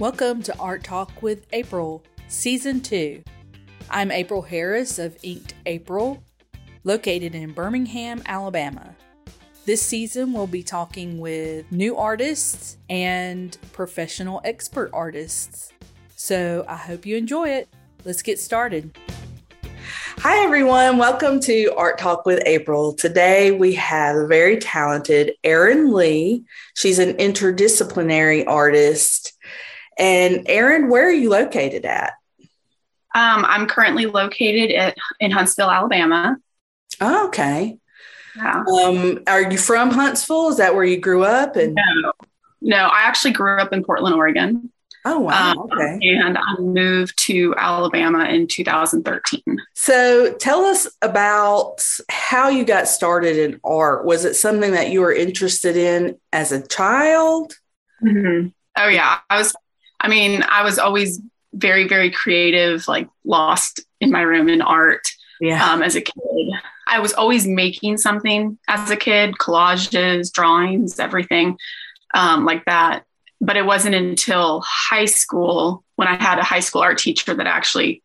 Welcome to Art Talk with April, Season 2. I'm April Harris of Inked April, located in Birmingham, Alabama. This season, we'll be talking with new artists and professional expert artists. So I hope you enjoy it. Let's get started. Hi, everyone. Welcome to Art Talk with April. Today we have a very talented Aaryn Lee. She's an interdisciplinary artist. And Aaryn, where are you located at? Um, I'm currently located at, in Huntsville, Alabama. Oh, okay. Yeah. Um, are you from Huntsville? Is that where you grew up? And no, no, I actually grew up in Portland, Oregon. Oh wow! Um, okay. And I moved to Alabama in 2013. So tell us about how you got started in art. Was it something that you were interested in as a child? Mm-hmm. Oh yeah, I was. I mean, I was always very, very creative, like lost in my room in art. Yeah. Um, as a kid, I was always making something as a kid, collages, drawings, everything um, like that. But it wasn't until high school when I had a high school art teacher that actually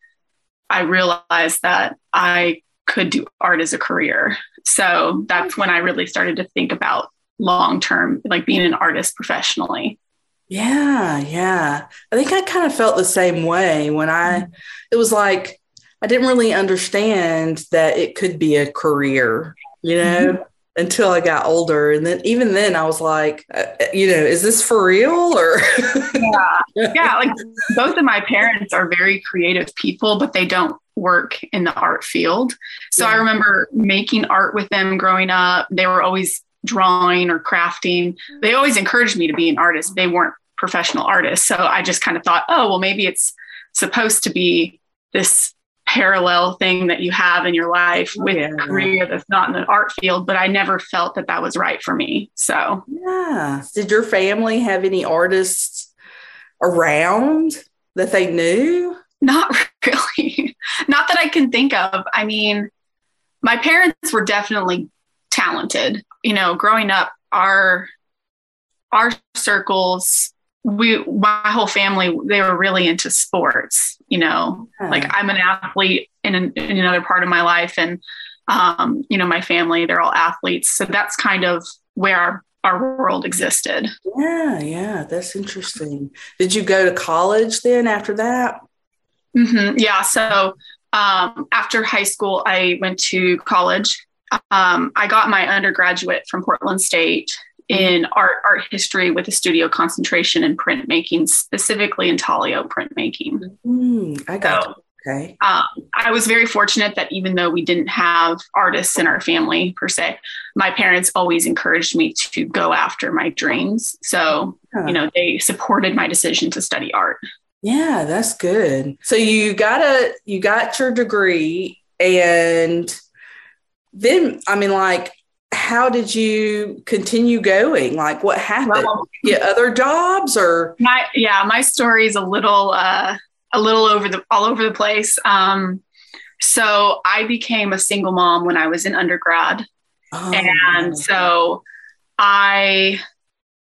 I realized that I could do art as a career. So that's when I really started to think about long term, like being an artist professionally. Yeah, yeah. I think I kind of felt the same way when I, mm-hmm. it was like, I didn't really understand that it could be a career, you know, mm-hmm. until I got older. And then even then I was like, uh, uh you know, is this for real or? yeah. Yeah. Like both of my parents are very creative people, but they don't work in the art field. So yeah. I remember making art with them growing up. They were always drawing or crafting. They always encouraged me to be an artist. They weren't professional artists. So I just kind of thought, oh, well, maybe it's supposed to be this parallel thing that you have in your life oh, with yeah. a career that's not in the art field but i never felt that that was right for me so yeah did your family have any artists around that they knew not really not that i can think of i mean my parents were definitely talented you know growing up our our circles we my whole family they were really into sports you know? Okay. like i'm an athlete in, an, in another part of my life and um, you know my family they're all athletes. So that's kind of where our, our world existed. Yeah yeah that's interesting. Did you go to college then after that? Mm-hmm. yeah so um, after high school i went to college um, i got my undergraduate from portland state in art art history with a studio concentration in printmaking, specifically in intaglio printmaking. Mm, I got so, Okay. Um, I was very fortunate that even though we didn't have artists in our family per se, my parents always encouraged me to go after my dreams. So, you know, they supported my decision to study art. Yeah, that's good. So you got a you got your degree and then I mean like how did you continue going? Like what happened? Well, get other jobs or my yeah, my story is a little uh a little over the all over the place. Um so I became a single mom when I was in undergrad. Oh, and so I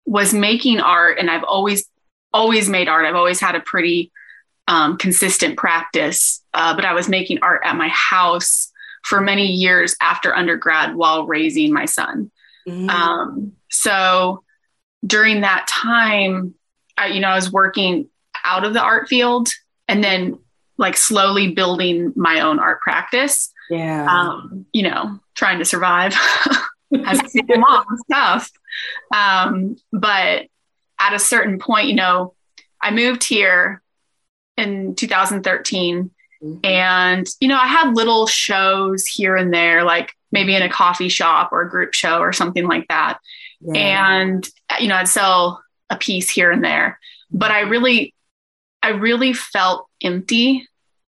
was making art and I've always always made art. I've always had a pretty um, consistent practice, uh, but I was making art at my house for many years after undergrad while raising my son. Mm-hmm. Um, so during that time, I, you know, I was working out of the art field and then like slowly building my own art practice. Yeah. Um, you know, trying to survive as a single mom stuff. Um, but at a certain point, you know, I moved here in 2013 Mm-hmm. And, you know, I had little shows here and there, like maybe in a coffee shop or a group show or something like that. Yeah. And, you know, I'd sell a piece here and there. But I really, I really felt empty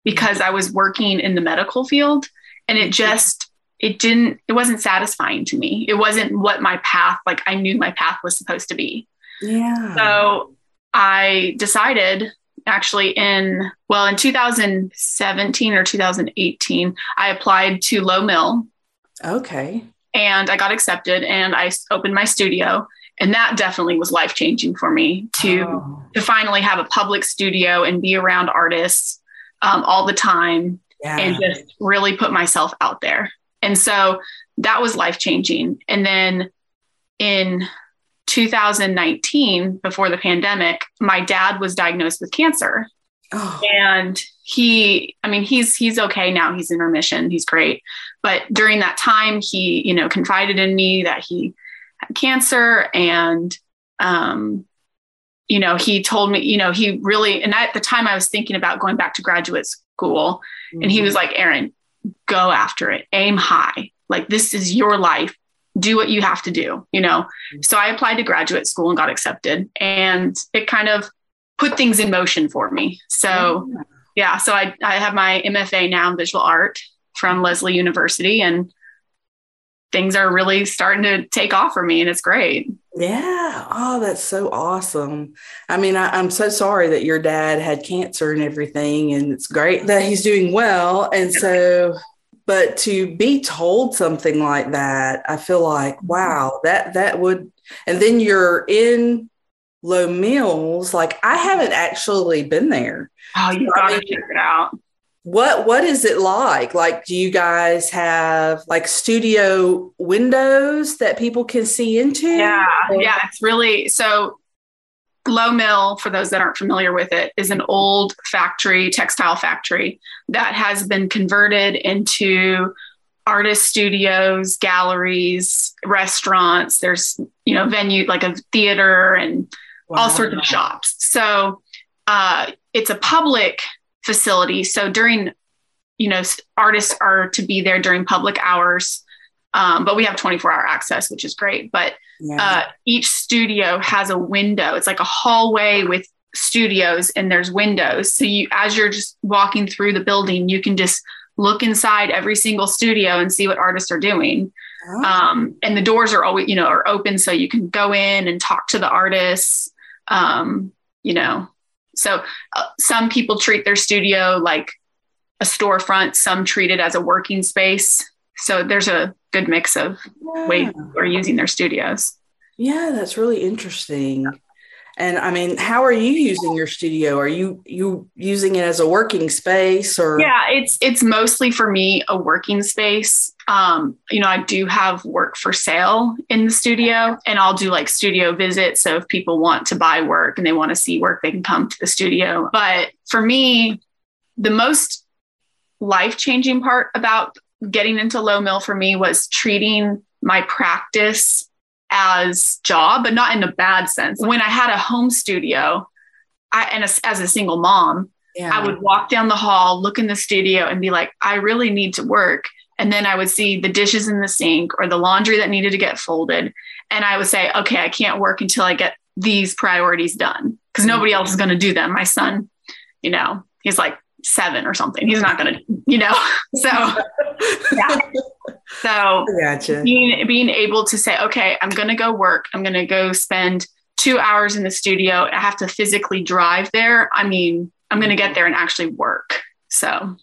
because I was working in the medical field and it mm-hmm. just, it didn't, it wasn't satisfying to me. It wasn't what my path, like I knew my path was supposed to be. Yeah. So I decided actually in well in 2017 or 2018 i applied to Lowe Mill. Okay. And i got accepted and i opened my studio. And that definitely was life changing for me to oh. to finally have a public studio and be around artists um, all the time yeah. and just really put myself out there. And so that was life changing and then in 2019 before the pandemic my dad was diagnosed with cancer. Oh. and he i mean he's he's okay now. He's in remission. He's great. But during that time he you know confided in me that he had cancer. And um, you know he told me you know he really and at the time i was thinking about going back to graduate school. Mm-hmm. and he was like "Aaryn, go after it. Aim high. Like this is your life do what you have to do you know mm-hmm. so i applied to graduate school and got accepted and it kind of put things in motion for me so yeah, so I, I have my mfa now in visual art from lesley university and things are really starting to take off for me and it's great. Yeah. Oh, that's so awesome. I mean, I, am so sorry that your dad had cancer and everything, and it's great that he's doing well. And so, but to be told something like that, I feel like, mm-hmm. wow, that that would and then you're in Lowe Mills. Like I haven't actually been there. Oh, you gotta check it out what what is it like like do you guys have like studio windows that people can see into yeah yeah it's really so Lowe Mill for those that aren't familiar with it is an old factory textile factory that has been converted into artist studios galleries restaurants there's you know venue like a theater and wow. all sorts of shops so uh, it's a public facility. So during, you know, artists are to be there during public hours, um, but we have 24 hour access, which is great. But yeah. uh, each studio has a window. It's like a hallway with studios and there's windows. So you, as you're just walking through the building, you can just look inside every single studio and see what artists are doing. Oh. Um, and the doors are always, you know, are open so you can go in and talk to the artists. Um, you know, so uh, some people treat their studio like a storefront, some treat it as a working space. So there's a good mix of yeah. ways we're using their studios. Yeah, that's really interesting. And I mean, how are you using your studio? Are you you using it as a working space or Yeah, it's it's mostly for me a working space. Um, you know, I do have work for sale in the studio and I'll do like studio visits. So if people want to buy work and they want to see work, they can come to the studio. But for me, the most life-changing part about getting into Lowe Mill for me was treating my practice as job, but not in a bad sense. When I had a home studio, I, and as, as a single mom, yeah. I would walk down the hall, look in the studio, and be like, I really need to work. And then I would see the dishes in the sink or the laundry that needed to get folded. And I would say, okay, I can't work until I get these priorities done because nobody else is going to do them. My son, you know, he's like seven or something. He's not to, you know, so yeah. So gotcha. being, being able to say, okay, I'm to go work. I'm to go spend two hours in the studio. I have to physically drive there. I mean, I'm to get there and actually work. So,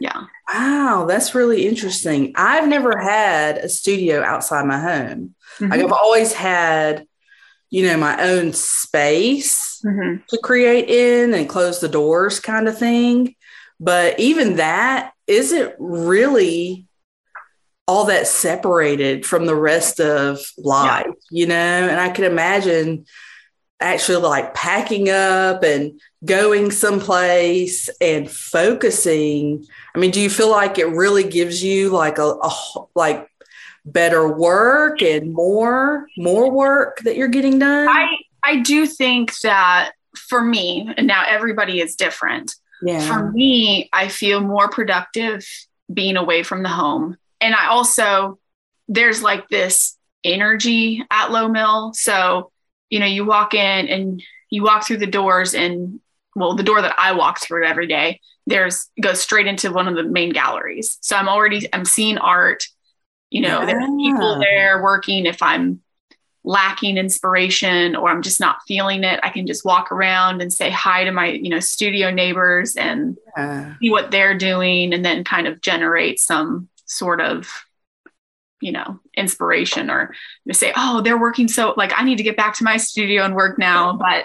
yeah. Wow, that's really interesting. I've never had a studio outside my home. Mm-hmm. Like I've always had, you know, my own space mm-hmm. to create in and close the doors kind of thing. But even that isn't really all that separated from the rest of life, yeah. you know? And I can imagine actually like packing up and going someplace and focusing. I mean, do you feel like it really gives you like a, a like better work and more more work that you're getting done? I I do think that for me, and now everybody is different. Yeah. For me, I feel more productive being away from the home and I also, there's like this energy at Lowe Mill. So, you know, you walk in and you walk through the doors and well, the door that I walk through every day, there's goes straight into one of the main galleries. So I'm already I'm seeing art. You know, yeah. there are people there working. If I'm lacking inspiration or I'm just not feeling it, I can just walk around and say hi to my, you know, studio neighbors and yeah. see what they're doing and then kind of generate some sort of you know inspiration or say oh they're working so like i need to get back to my studio and work now but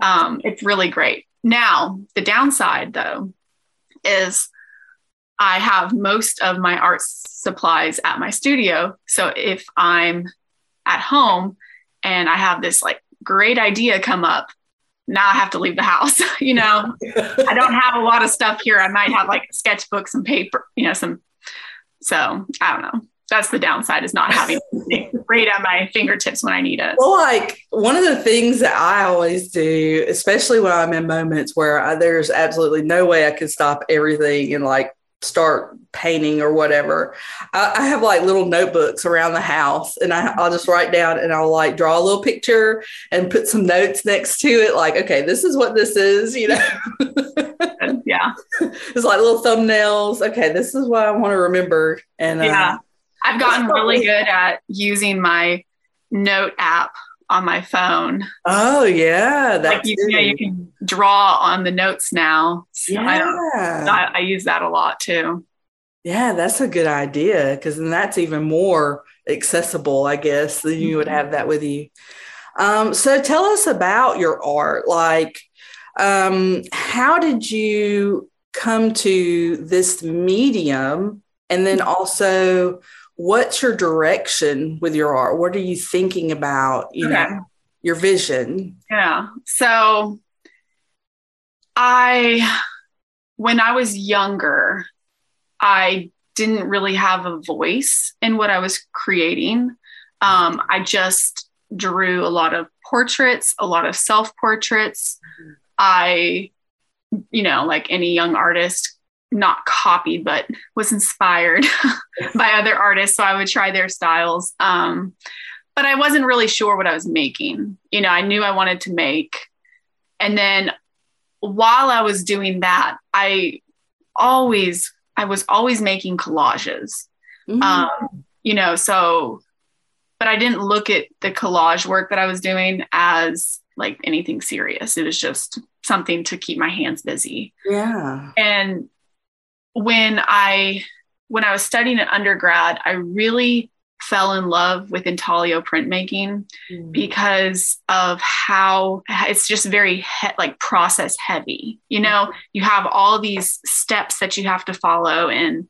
um, it's really great now the downside though is i have most of my art supplies at my studio. So if i'm at home and i have this like great idea come up now i have to leave the house you know? I don't have a lot of stuff here. I might have like sketchbooks and paper you know some so i don't know. That's the downside is not having right at my fingertips when I need it. Well, like one of the things that I always do, especially when I'm in moments where I, there's absolutely no way I can stop everything and like start painting or whatever, I, I have like little notebooks around the house and I, I'll just write down and I'll like draw a little picture and put some notes next to it. Like, okay, this is what this is, you know? yeah. It's like little thumbnails. Okay, this is what I want to remember. And yeah. Uh, I've gotten really good at using my note app on my phone. Oh yeah, that's like you, you, know, you can draw on the notes now. So yeah, I, I, use that a lot too. Yeah, that's a good idea because then that's even more accessible, I guess. Then you would mm-hmm. have that with you. Um, so tell us about your art. Like, um, how did you come to this medium? And then also, what's your direction with your art? What are you thinking about, you okay. know, your vision? Yeah. So I, when I was younger, I didn't really have a voice in what I was creating. Um, I just drew a lot of portraits, a lot of self portraits. Mm-hmm. I, you know, like any young artist, not copied, but was inspired by other artists. So I would try their styles. Um, but I wasn't really sure what I was making. You know, I knew I wanted to make. And then while I was doing that, I always, I was always making collages. Mm-hmm. Um, you know, so, but I didn't look at the collage work that I was doing as like anything serious. It was just something to keep my hands busy. Yeah. And when I when I was studying at undergrad, I really fell in love with intaglio printmaking mm. because of how it's just very he- like process heavy. You know, you have all these steps that you have to follow and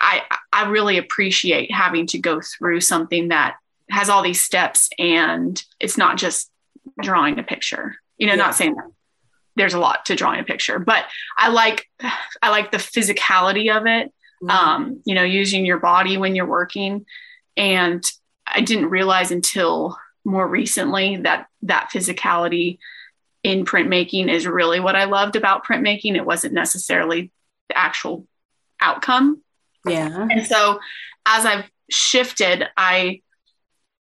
I I really appreciate having to go through something that has all these steps and it's not just drawing a picture. You know, yeah. not saying that there's a lot to drawing a picture, but I like I like the physicality of it. Mm-hmm. Um, you know, using your body when you're working, and I didn't realize until more recently that that physicality in printmaking is really what I loved about printmaking. It wasn't necessarily the actual outcome. Yeah. And so as I've shifted, I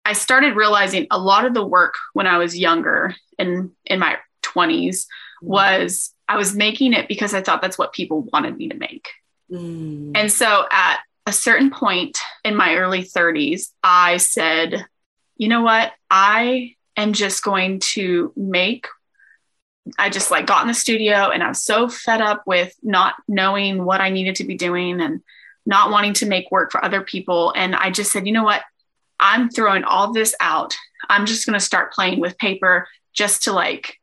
I started realizing a lot of the work when I was younger and in my 20s was I was making it because I thought that's what people wanted me to make. Mm. And so at a certain point in my early 30s, I said, you know what? I am just going to make. I just like got in the studio and I was so fed up with not knowing what I needed to be doing and not wanting to make work for other people. And I just said, you know what? I'm throwing all this out. I'm just going to start playing with paper just to like,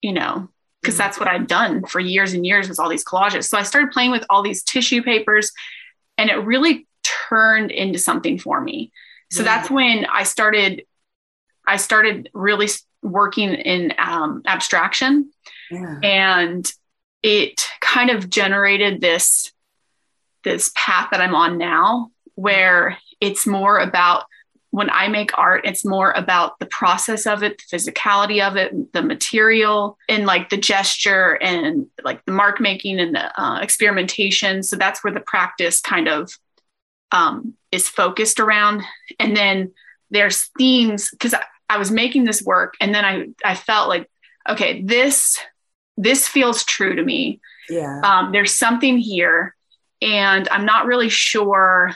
you know, because that's what I'd done for years and years with all these collages. So I started playing with all these tissue papers and it really turned into something for me. So yeah. that's when I started I started really working in um, abstraction yeah. and it kind of generated this this path that I'm on now where it's more about when I make art, it's more about the process of it, the physicality of it, the material, and like the gesture and like the mark making and the uh, experimentation. So that's where the practice kind of um, is focused around. And then there's themes because I, I was making this work, and then I I felt like okay, this this feels true to me. Yeah. Um, there's something here, and I'm not really sure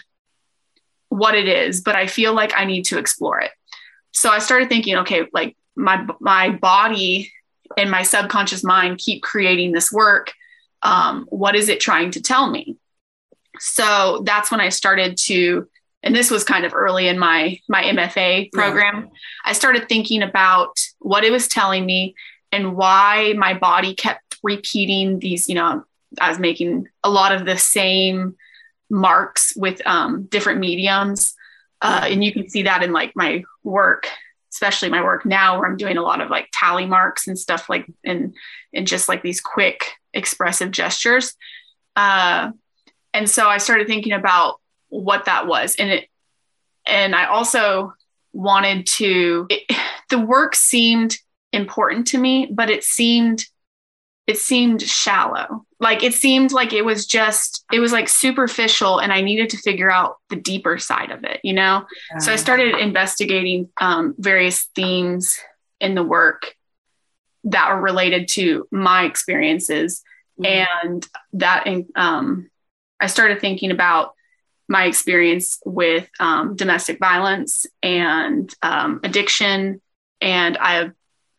what it is, but I feel like I need to explore it. So I started thinking, okay, like my my body and my subconscious mind keep creating this work. Um, what is it trying to tell me? So that's when I started to and this was kind of early in my my MFA program, yeah. I started thinking about what it was telling me and why my body kept repeating these, you know, I was making a lot of the same marks with um, different mediums. Uh, and you can see that in like my work, especially my work now where I'm doing a lot of like tally marks and stuff like, and, and just like these quick expressive gestures. Uh, and so I started thinking about what that was. And it, and I also wanted to, it, the work seemed important to me, but it seemed it seemed shallow. Like it seemed like it was just, it was like superficial, and I needed to figure out the deeper side of it, you know? Yeah. So I started investigating um, various themes in the work that were related to my experiences. Mm-hmm. And that, um, I started thinking about my experience with um, domestic violence and um, addiction. And I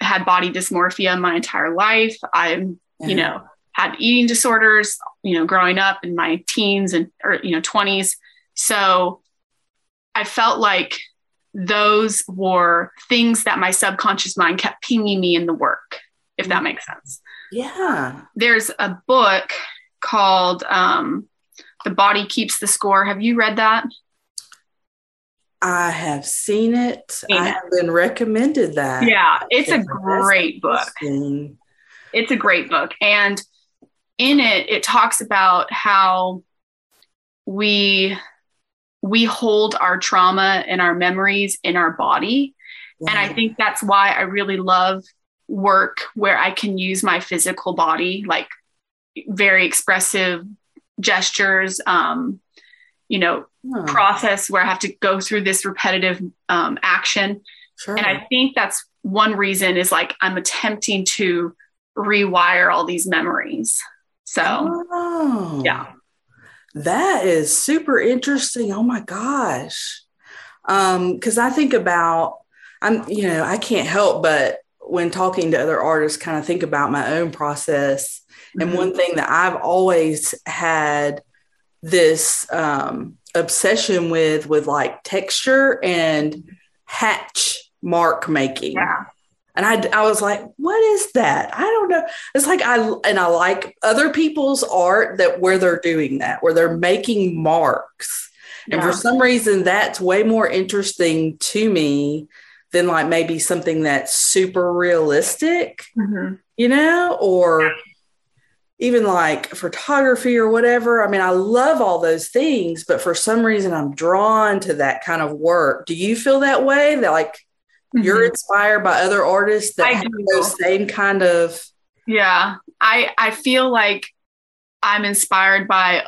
had body dysmorphia my entire life. I'm, you know, had eating disorders, you know, growing up in my teens and or you know 20s. So I felt like those were things that my subconscious mind kept pinging me in the work, if that makes sense. Yeah. There's a book called um, The Body Keeps the Score. Have you read that? I have seen it. Seen I it. have been recommended that. Yeah, it's a great book. It's a great book. And in it, it talks about how we we hold our trauma and our memories in our body. Yeah. And I think that's why I really love work where I can use my physical body, like very expressive gestures, um, you know, hmm. process where I have to go through this repetitive um, action. Sure. And I think that's one reason is like I'm attempting to rewire all these memories. So, oh, yeah. That is super interesting. Oh my gosh. Um, cuz I think about I'm you know, I can't help but when talking to other artists kind of think about my own process. Mm-hmm. And one thing that I've always had this um, obsession with with like texture and hatch mark making. Yeah. And I, I was like, what is that? I don't know. It's like I and I like other people's art that where they're doing that, where they're making marks. And for some reason, that's way more interesting to me than like maybe something that's super realistic, mm-hmm. you know, or even like photography or whatever. I mean, I love all those things, but for some reason I'm drawn to that kind of work. Do you feel that way? That like mm-hmm. you're inspired by other artists that I have do. those same kind of Yeah. I I feel like I'm inspired by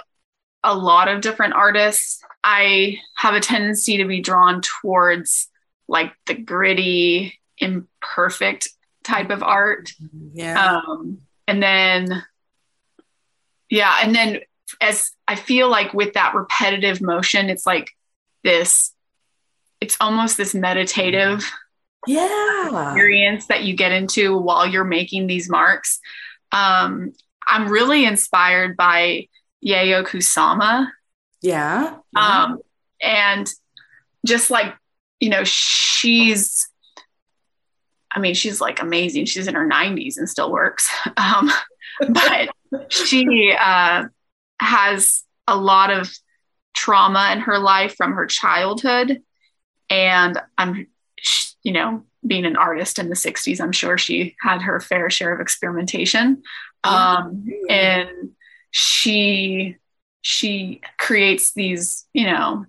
a lot of different artists. I have a tendency to be drawn towards like the gritty, imperfect type of art. Yeah. Um, and then yeah. And then as I feel like with that repetitive motion, it's like this, it's almost this meditative yeah experience that you get into while you're making these marks. Um, I'm really inspired by Yayoi Kusama. Yeah. yeah. Um, and just like, you know, she's, I mean, she's like amazing. She's in her 90s and still works. Um, but she uh, has a lot of trauma in her life from her childhood. And I'm, you know, being an artist in the 60s, I'm sure she had her fair share of experimentation. Um, and she, she creates these, you know,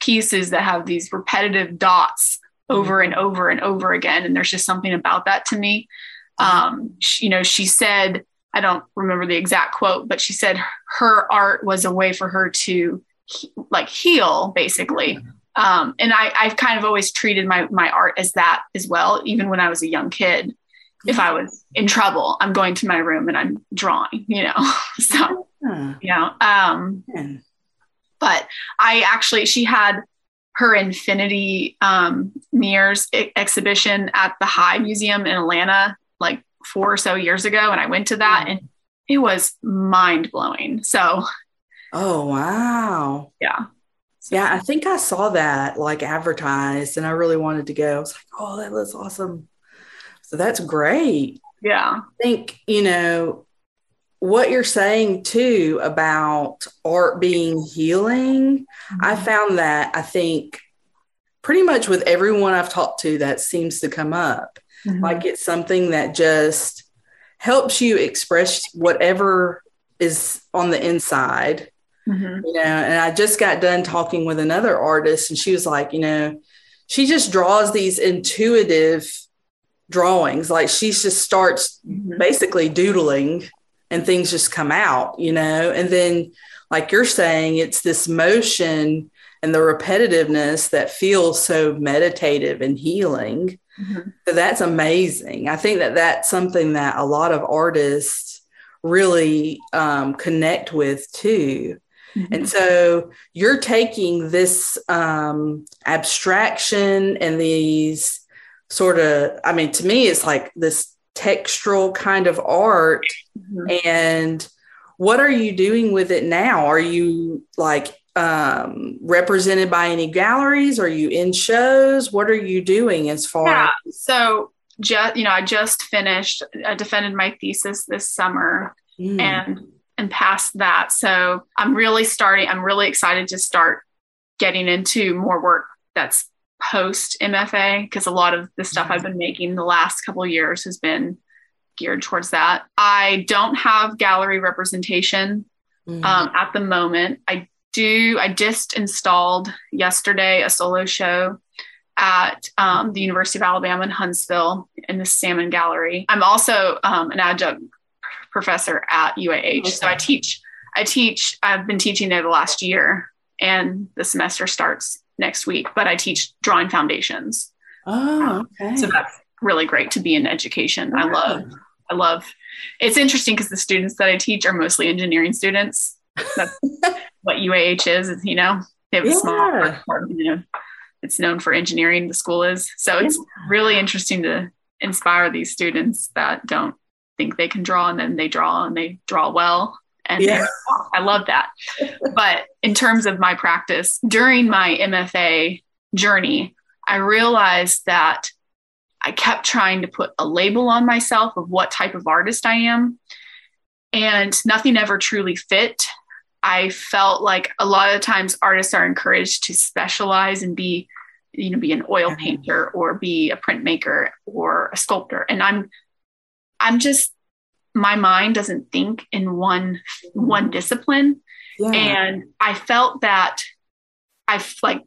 pieces that have these repetitive dots over and over and over again. And there's just something about that to me. Um, she, you know, she said I don't remember the exact quote, but she said her art was a way for her to he, like heal basically. Um, and I, I've kind of always treated my, my art as that as well. Even when I was a young kid, if I was in trouble, I'm going to my room and I'm drawing, you know? so, you know, um, but I actually, she had her infinity um, mirrors exhibition at the High Museum in Atlanta, like four or so years ago and I went to that and it was mind blowing. So, oh, wow. Yeah. So. Yeah, I think I saw that like advertised and I really wanted to go. I was like, oh, that looks awesome. So that's great. Yeah. I think, you know, what you're saying too about art being healing, mm-hmm. I found that I think pretty much with everyone I've talked to that seems to come up. Mm-hmm. Like it's something that just helps you express whatever is on the inside. Mm-hmm. You know, and I just got done talking with another artist, and she was like, you know, she just draws these intuitive drawings. Like she just starts mm-hmm. basically doodling and things just come out, you know, and then like you're saying, it's this motion and the repetitiveness that feels so meditative and healing. Mm-hmm. So that's amazing. I think that that's something that a lot of artists really um, connect with too. Mm-hmm. And so you're taking this um, abstraction and these sort of, I mean, to me, it's like this textural kind of art. Mm-hmm. And what are you doing with it now? Are you like um, represented by any galleries? Are you in shows? What are you doing as far? Yeah. So just you know, I just finished. I defended my thesis this summer, mm. and and passed that. So I'm really starting. I'm really excited to start getting into more work that's post MFA because a lot of the stuff I've been making the last couple years has been geared towards that. I don't have gallery representation mm. um, at the moment. I do, I just installed yesterday a solo show at um, the University of Alabama in Huntsville in the Salmon Gallery. I'm also um, an adjunct professor at UAH. Okay. So I teach, I teach, I've been teaching there the last year and the semester starts next week, but I teach drawing foundations. Oh, okay. So that's really great to be in education. I love, I love, it's interesting because the students that I teach are mostly engineering students. That's what UAH is, you know, they have a yeah. small you know, it's known for engineering, the school is. So it's yeah. really interesting to inspire these students that don't think they can draw and then they draw and they draw well. And yeah. I love that. but in terms of my practice, during my MFA journey, I realized that I kept trying to put a label on myself of what type of artist I am. And nothing ever truly fit. I felt like a lot of times artists are encouraged to specialize and be, you know, be an oil painter or be a printmaker or a sculptor. And I'm, I'm just, my mind doesn't think in one, one discipline. Yeah. And I felt that I like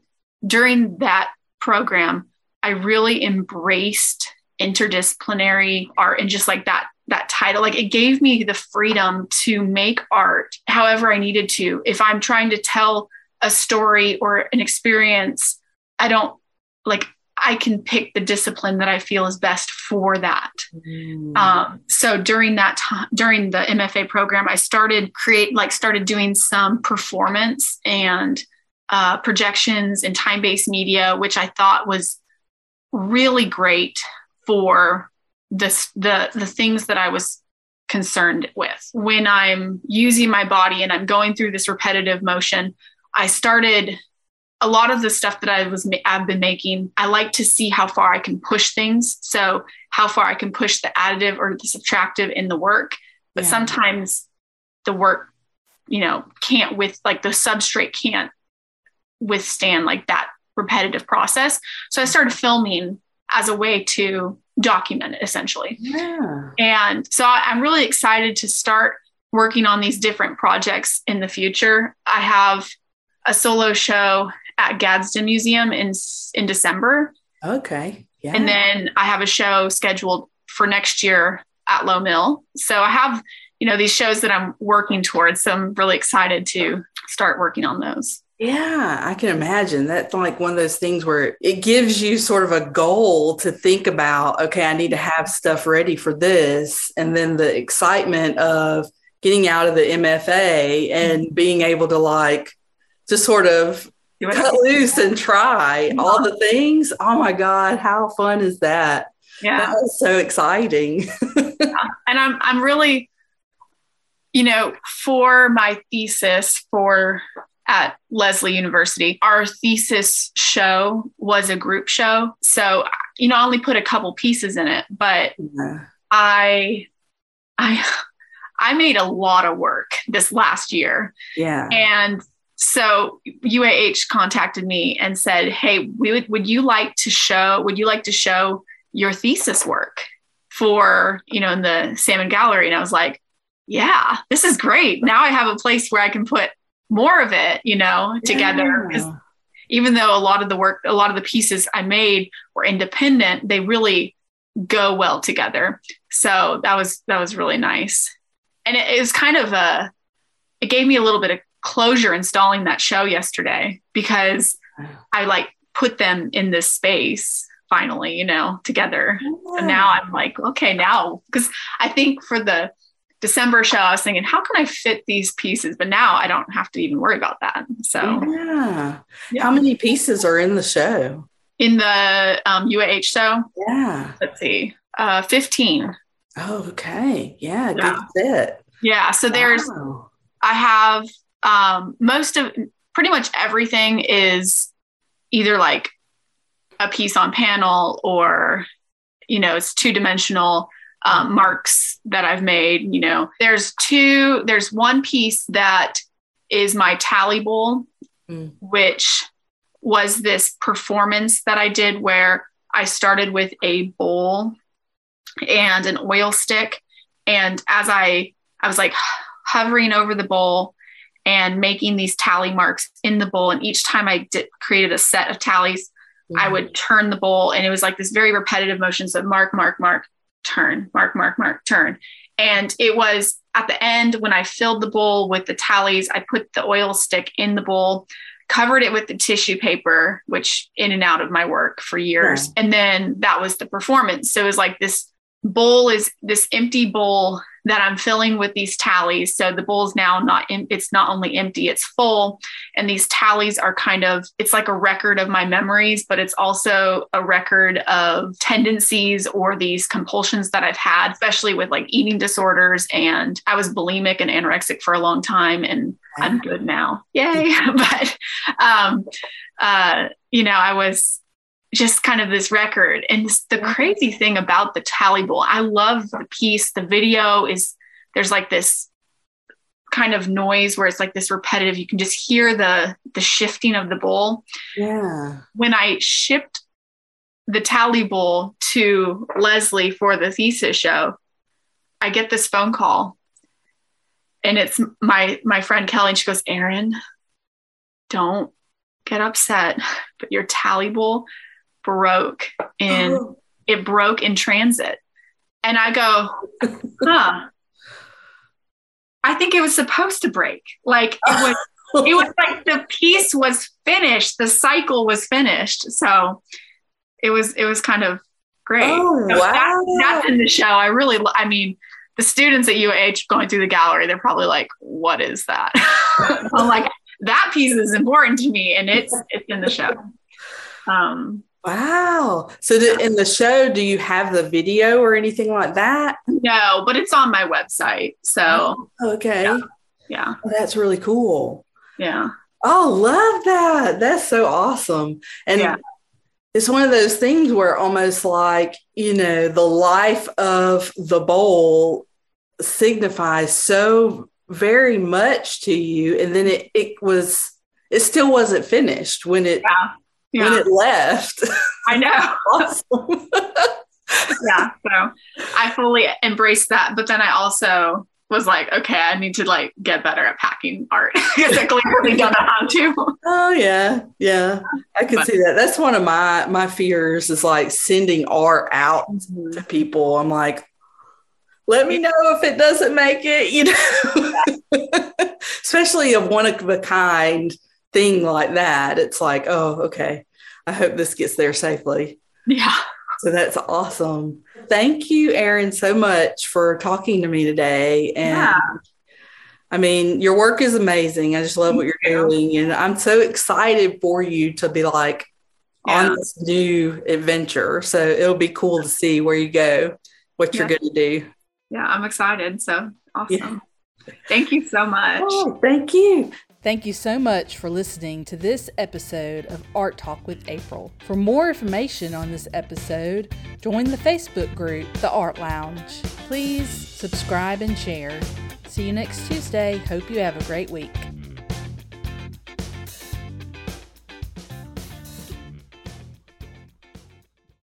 during that program, I really embraced interdisciplinary art and just like that that title. Like it gave me the freedom to make art however i needed to. If i'm trying to tell a story or an experience i don't like i can pick the discipline that i feel is best for that. Mm. um, so during that time during the mfa program i started create like started doing some performance and uh, projections and time-based media which i thought was really great for the, the, the things that I was concerned with. When I'm using my body and I'm going through this repetitive motion, I started a lot of the stuff that I was I've been making. I like to see how far I can push things. So how far I can push the additive or the subtractive in the work. But yeah. sometimes the work, you know, can't with like the substrate can't withstand like that repetitive process. So I started filming as a way to document it essentially. Yeah. And so I'm really excited to start working on these different projects in the future. I have a solo show at Gadsden Museum in in December. Okay. Yeah. And then I have a show scheduled for next year at Lowe Mill. So I have, you know, these shows that I'm working towards. So I'm really excited to start working on those. Yeah, I can imagine. That's like one of those things where it gives you sort of a goal to think about, okay, I need to have stuff ready for this. And then the excitement of getting out of the MFA and mm-hmm. being able to like just sort of cut loose and try all the things. Oh my God, how fun is that? Yeah. That was so exciting. And I'm I'm really, you know, for my thesis for at Lesley University. Our thesis show was a group show. So, you know, I only put a couple pieces in it, but yeah. I, I, I made a lot of work this last year. Yeah. And so UAH contacted me and said, "Hey, we would would you like to show would you like to show your thesis work for, you know, in the Salmon Gallery?" And I was like, "Yeah, this is great. Now I have a place where I can put more of it, you know, together yeah. even though a lot of the work a lot of the pieces I made were independent, they really go well together. So that was that was really nice. And it, it was kind of a it gave me a little bit of closure installing that show yesterday because I like put them in this space finally, you know, together. Yeah. And now I'm like, okay, now because I think for the December show, I was thinking, how can I fit these pieces? But now I don't have to even worry about that. So yeah. yeah. How many pieces are in the show? In the um, UAH show? Yeah. Let's see. Uh 15. Oh, okay. Yeah, yeah. good fit. Yeah. So there's I have um, most of pretty much everything is either like a piece on panel or you know it's two dimensional um, marks that I've made. You know, there's two. There's one piece that is my tally bowl, mm. which was this performance that I did where I started with a bowl and an oil stick, and as I I was like hovering over the bowl and making these tally marks in the bowl. And each time I did, created a set of tallies, mm-hmm. I would turn the bowl, and it was like this very repetitive motion. So mark, mark, mark, turn, mark, mark, mark, turn. And it was at the end when I filled the bowl with the tallies, I put the oil stick in the bowl, covered it with the tissue paper, which in and out of my work for years. And then that was the performance. So it was like this bowl is this empty bowl that I'm filling with these tallies. So the bowl is now not in, it's not only empty, it's full. And these tallies are kind of, it's like a record of my memories, but it's also a record of tendencies or these compulsions that I've had, especially with like eating disorders. And I was bulimic and anorexic for a long time and I'm good now. Yay. but, um, uh, you know, I was, just kind of this record. And the crazy thing about the tally bowl, I love the piece. The video is there's like this kind of noise where it's like this repetitive. You can just hear the the shifting of the bowl. Yeah. When I shipped the tally bowl to Lesley for the thesis show, I get this phone call. And it's my my friend Kelly, and she goes, "Aaryn, don't get upset, but your tally bowl broke in oh. it broke in transit. And I go, huh. I think it was supposed to break. Like it was it was like the piece was finished, the cycle was finished. So it was it was kind of great. Oh, so wow. That, that's in the show. I really I mean the students at UAH going through the gallery, they're probably like, what is that? I'm like, that piece is important to me and it's it's in the show. Um Wow. So the, in the show, do you have the video or anything like that? No, but it's on my website. So oh, okay. Yeah. yeah. Oh, that's really cool. Yeah. Oh, love that. That's so awesome. And yeah. it's one of those things where almost like, you know, the life of the bowl signifies so very much to you. And then it, it was, it still wasn't finished when it yeah yeah. when it left. I know. awesome. yeah. So I fully embraced that. But then I also was like, okay, I need to like get better at packing art because I clearly don't know how to. Oh yeah, yeah, I can but, see that. That's one of my my fears is like sending art out mm-hmm. to people. I'm like, let me know if it doesn't make it, you know, especially of one of a kind thing like that, it's like, oh, okay. I hope this gets there safely. Yeah. So that's awesome. Thank you, Aaryn, so much for talking to me today. And yeah. I mean, your work is amazing. I just love what you're doing. And I'm so excited for you to be like yeah. on this new adventure. So it'll be cool to see where you go, what you're going to do. Yeah, I'm excited. So awesome. Yeah. Thank you so oh, much. Oh, thank you. Thank you so much for listening to this episode of Art Talk with April. For more information on this episode, join the Facebook group, The Art Lounge. Please subscribe and share. See you next Tuesday. Hope you have a great week.